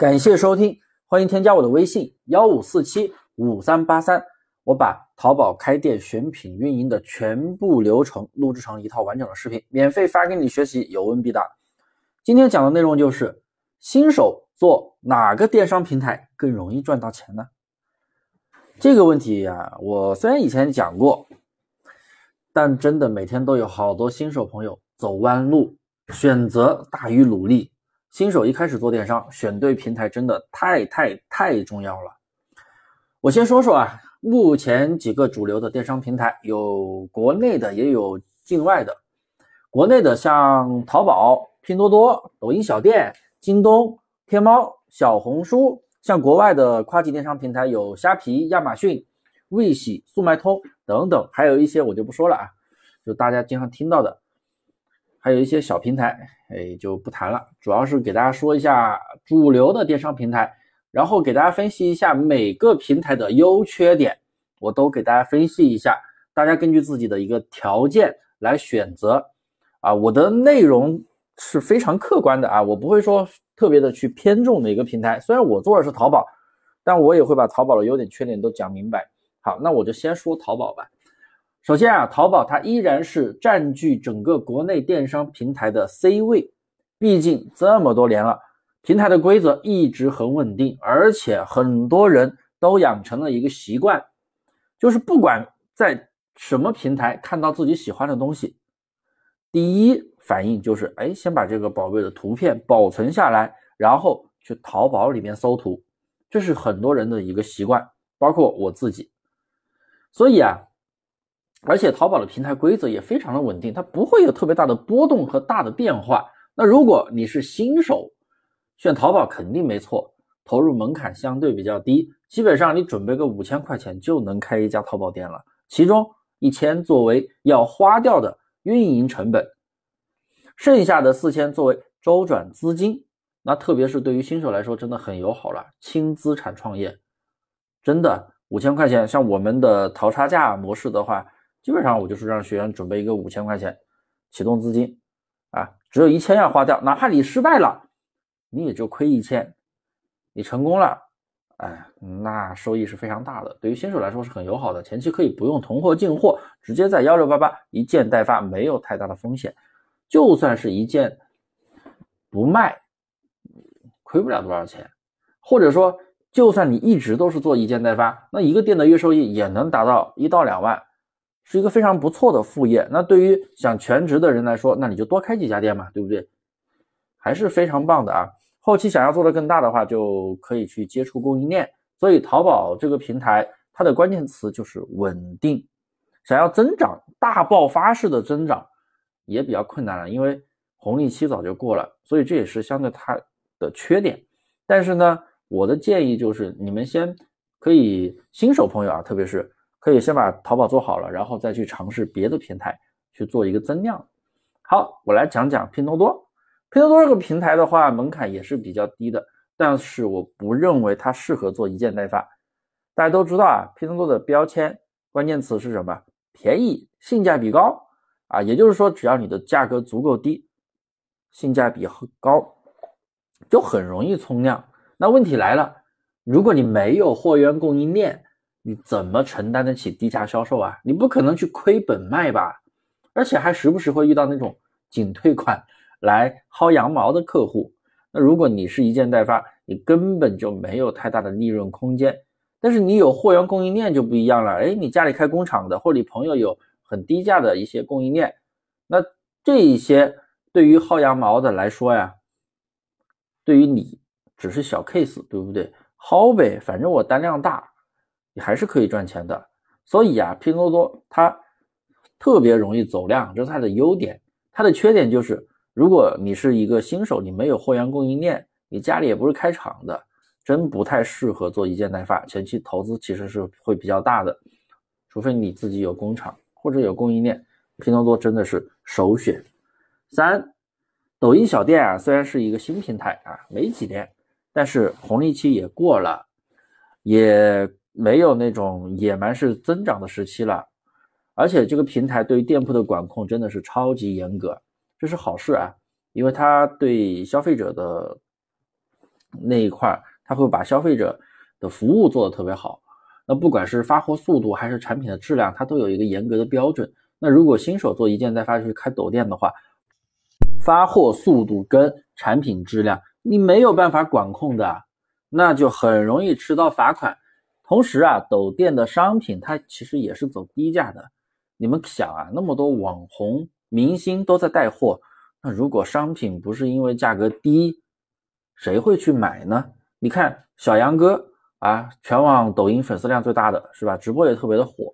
感谢收听，欢迎添加我的微信幺五四七五三八三，我把淘宝开店选品运营的全部流程录制成一套完整的视频，免费发给你学习，有问必答。今天讲的内容就是新手做哪个电商平台更容易赚到钱呢？这个问题呀，我虽然以前讲过，但真的每天都有好多新手朋友走弯路，选择大于努力。新手一开始做电商，选对平台真的太太太重要了。我先说说啊，目前几个主流的电商平台，有国内的，也有境外的。国内的像淘宝、拼多多、抖音小店、京东、天猫、小红书；像国外的跨境电商平台，有虾皮、亚马逊、瑞喜、速卖通等等，还有一些我就不说了啊，就大家经常听到的。还有一些小平台，哎，就不谈了。主要是给大家说一下主流的电商平台，然后给大家分析一下每个平台的优缺点，我都给大家分析一下。大家根据自己的一个条件来选择。啊，我的内容是非常客观的啊，我不会说特别的去偏重哪个平台。虽然我做的是淘宝，但我也会把淘宝的优点缺点都讲明白。好，那我就先说淘宝吧。首先啊，淘宝它依然是占据整个国内电商平台的 C 位，毕竟这么多年了，平台的规则一直很稳定，而且很多人都养成了一个习惯，就是不管在什么平台看到自己喜欢的东西，第一反应就是，哎，先把这个宝贝的图片保存下来，然后去淘宝里面搜图，这是很多人的一个习惯，包括我自己，所以啊。而且淘宝的平台规则也非常的稳定，它不会有特别大的波动和大的变化。那如果你是新手，选淘宝肯定没错，投入门槛相对比较低，基本上你准备个五千块钱就能开一家淘宝店了，其中一千作为要花掉的运营成本，剩下的四千作为周转资金。那特别是对于新手来说，真的很友好了，轻资产创业，真的五千块钱，像我们的淘差价模式的话。基本上我就是让学员准备一个五千块钱启动资金，啊，只有一千要花掉，哪怕你失败了，你也就亏一千，你成功了，哎，那收益是非常大的，对于新手来说是很友好的，前期可以不用囤货进货，直接在幺六八八一件代发，没有太大的风险，就算是一件不卖，亏不了多少钱，或者说就算你一直都是做一件代发，那一个店的月收益也能达到一到两万。是一个非常不错的副业。那对于想全职的人来说，那你就多开几家店嘛，对不对？还是非常棒的啊。后期想要做的更大的话，就可以去接触供应链。所以淘宝这个平台，它的关键词就是稳定。想要增长大爆发式的增长，也比较困难了，因为红利期早就过了。所以这也是相对它的缺点。但是呢，我的建议就是，你们先可以新手朋友啊，特别是。可以先把淘宝做好了，然后再去尝试别的平台去做一个增量。好，我来讲讲拼多多。拼多多这个平台的话，门槛也是比较低的，但是我不认为它适合做一件代发。大家都知道啊，拼多多的标签关键词是什么？便宜、性价比高啊，也就是说，只要你的价格足够低，性价比很高，就很容易冲量。那问题来了，如果你没有货源供应链，你怎么承担得起低价销售啊？你不可能去亏本卖吧？而且还时不时会遇到那种仅退款来薅羊毛的客户。那如果你是一件代发，你根本就没有太大的利润空间。但是你有货源供应链就不一样了。哎，你家里开工厂的，或者你朋友有很低价的一些供应链，那这一些对于薅羊毛的来说呀，对于你只是小 case，对不对？薅呗，反正我单量大。还是可以赚钱的，所以啊，拼多多它特别容易走量，这是它的优点。它的缺点就是，如果你是一个新手，你没有货源供应链，你家里也不是开厂的，真不太适合做一件代发。前期投资其实是会比较大的，除非你自己有工厂或者有供应链，拼多多真的是首选。三，抖音小店啊，虽然是一个新平台啊，没几年，但是红利期也过了，也。没有那种野蛮式增长的时期了，而且这个平台对于店铺的管控真的是超级严格，这是好事啊，因为它对消费者的那一块，它会把消费者的服务做得特别好。那不管是发货速度还是产品的质量，它都有一个严格的标准。那如果新手做一件代发去开抖店的话，发货速度跟产品质量你没有办法管控的，那就很容易吃到罚款。同时啊，抖店的商品它其实也是走低价的。你们想啊，那么多网红明星都在带货，那如果商品不是因为价格低，谁会去买呢？你看小杨哥。啊，全网抖音粉丝量最大的是吧？直播也特别的火。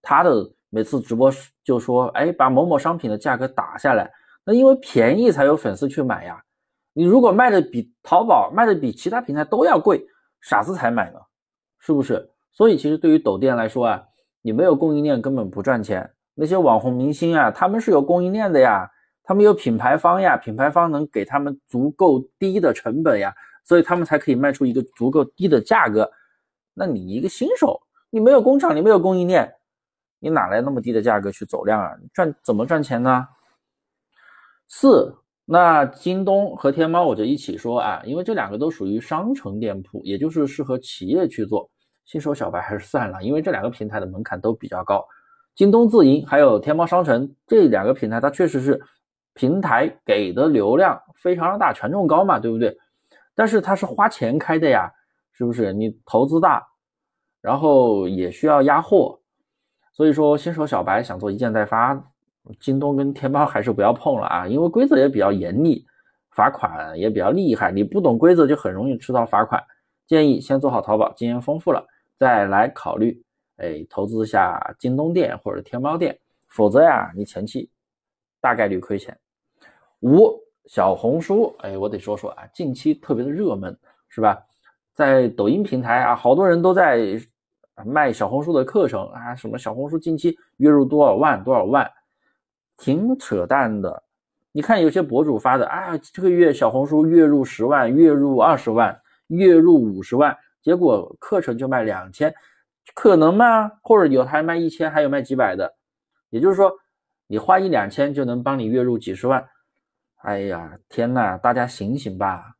他的每次直播就说：“哎，把某某商品的价格打下来。”那因为便宜才有粉丝去买呀。你如果卖的比淘宝卖的比其他平台都要贵，傻子才买呢，是不是？所以其实对于抖店来说啊，你没有供应链根本不赚钱。那些网红明星啊，他们是有供应链的呀，他们有品牌方呀，品牌方能给他们足够低的成本呀。所以他们才可以卖出一个足够低的价格。那你一个新手，你没有工厂，你没有供应链，你哪来那么低的价格去走量啊？赚怎么赚钱呢？四，那京东和天猫我就一起说啊，因为这两个都属于商城店铺，也就是适合企业去做。新手小白还是算了，因为这两个平台的门槛都比较高。京东自营还有天猫商城这两个平台，它确实是平台给的流量非常的大，权重高嘛，对不对？但是它是花钱开的呀，是不是？你投资大，然后也需要压货，所以说新手小白想做一件代发，京东跟天猫还是不要碰了啊，因为规则也比较严厉，罚款也比较厉害，你不懂规则就很容易吃到罚款。建议先做好淘宝，经验丰富了再来考虑，哎，投资下京东店或者天猫店，否则呀，你前期大概率亏钱。五。小红书，哎，我得说说啊，近期特别的热门，是吧？在抖音平台啊，好多人都在卖小红书的课程啊，什么小红书近期月入多少万多少万，挺扯淡的。你看有些博主发的啊，这个月小红书月入十万，月入二十万，月入五十万，结果课程就卖两千，可能吗？或者有还卖一千，还有卖几百的，也就是说，你花一两千就能帮你月入几十万。哎呀，天呐，大家醒醒吧！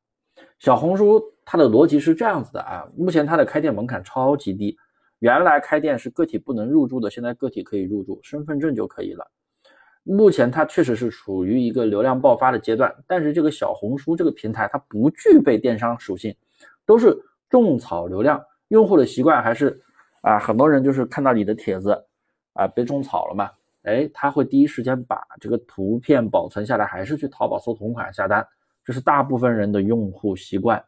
小红书它的逻辑是这样子的啊，目前它的开店门槛超级低，原来开店是个体不能入驻的，现在个体可以入驻，身份证就可以了。目前它确实是处于一个流量爆发的阶段，但是这个小红书这个平台它不具备电商属性，都是种草流量，用户的习惯还是啊，很多人就是看到你的帖子啊被种草了嘛。哎，他会第一时间把这个图片保存下来，还是去淘宝搜同款下单？这是大部分人的用户习惯。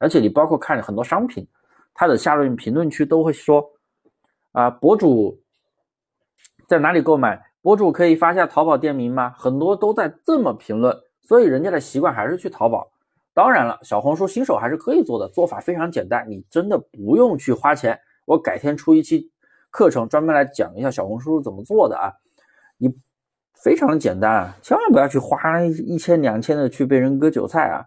而且你包括看很多商品，它的下面评论区都会说啊，博主在哪里购买？博主可以发下淘宝店名吗？很多都在这么评论，所以人家的习惯还是去淘宝。当然了，小红书新手还是可以做的，做法非常简单，你真的不用去花钱。我改天出一期课程，专门来讲一下小红书怎么做的啊。你非常简单啊，千万不要去花一千两千的去被人割韭菜啊！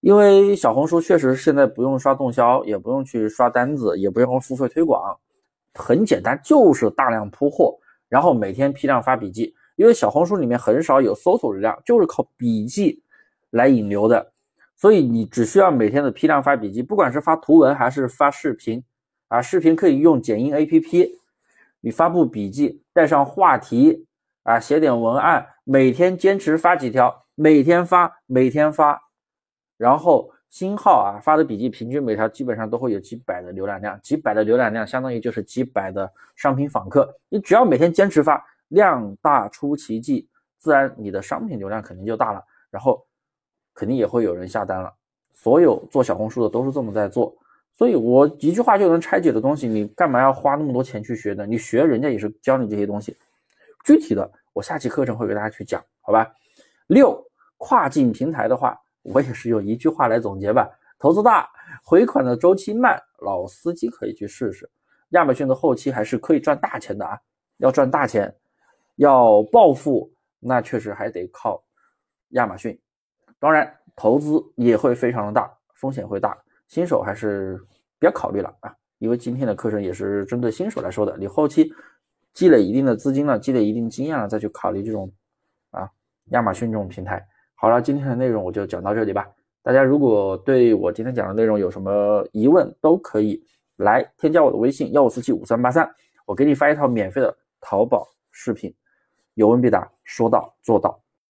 因为小红书确实现在不用刷动销，也不用去刷单子，也不用付费推广，很简单，就是大量铺货，然后每天批量发笔记。因为小红书里面很少有搜索流量，就是靠笔记来引流的，所以你只需要每天的批量发笔记，不管是发图文还是发视频啊，视频可以用剪映 APP。你发布笔记，带上话题啊，写点文案，每天坚持发几条，每天发，每天发，然后新号啊发的笔记，平均每条基本上都会有几百的浏览量，几百的浏览量相当于就是几百的商品访客。你只要每天坚持发，量大出奇迹，自然你的商品流量肯定就大了，然后肯定也会有人下单了。所有做小红书的都是这么在做。所以，我一句话就能拆解的东西，你干嘛要花那么多钱去学呢？你学人家也是教你这些东西，具体的我下期课程会给大家去讲，好吧？六跨境平台的话，我也是用一句话来总结吧：投资大，回款的周期慢，老司机可以去试试。亚马逊的后期还是可以赚大钱的啊！要赚大钱，要暴富，那确实还得靠亚马逊。当然，投资也会非常的大，风险会大。新手还是别考虑了啊，因为今天的课程也是针对新手来说的。你后期积累一定的资金了，积累一定经验了，再去考虑这种啊亚马逊这种平台。好了，今天的内容我就讲到这里吧。大家如果对我今天讲的内容有什么疑问，都可以来添加我的微信幺五四七五三八三，我给你发一套免费的淘宝视频，有问必答，说到做到。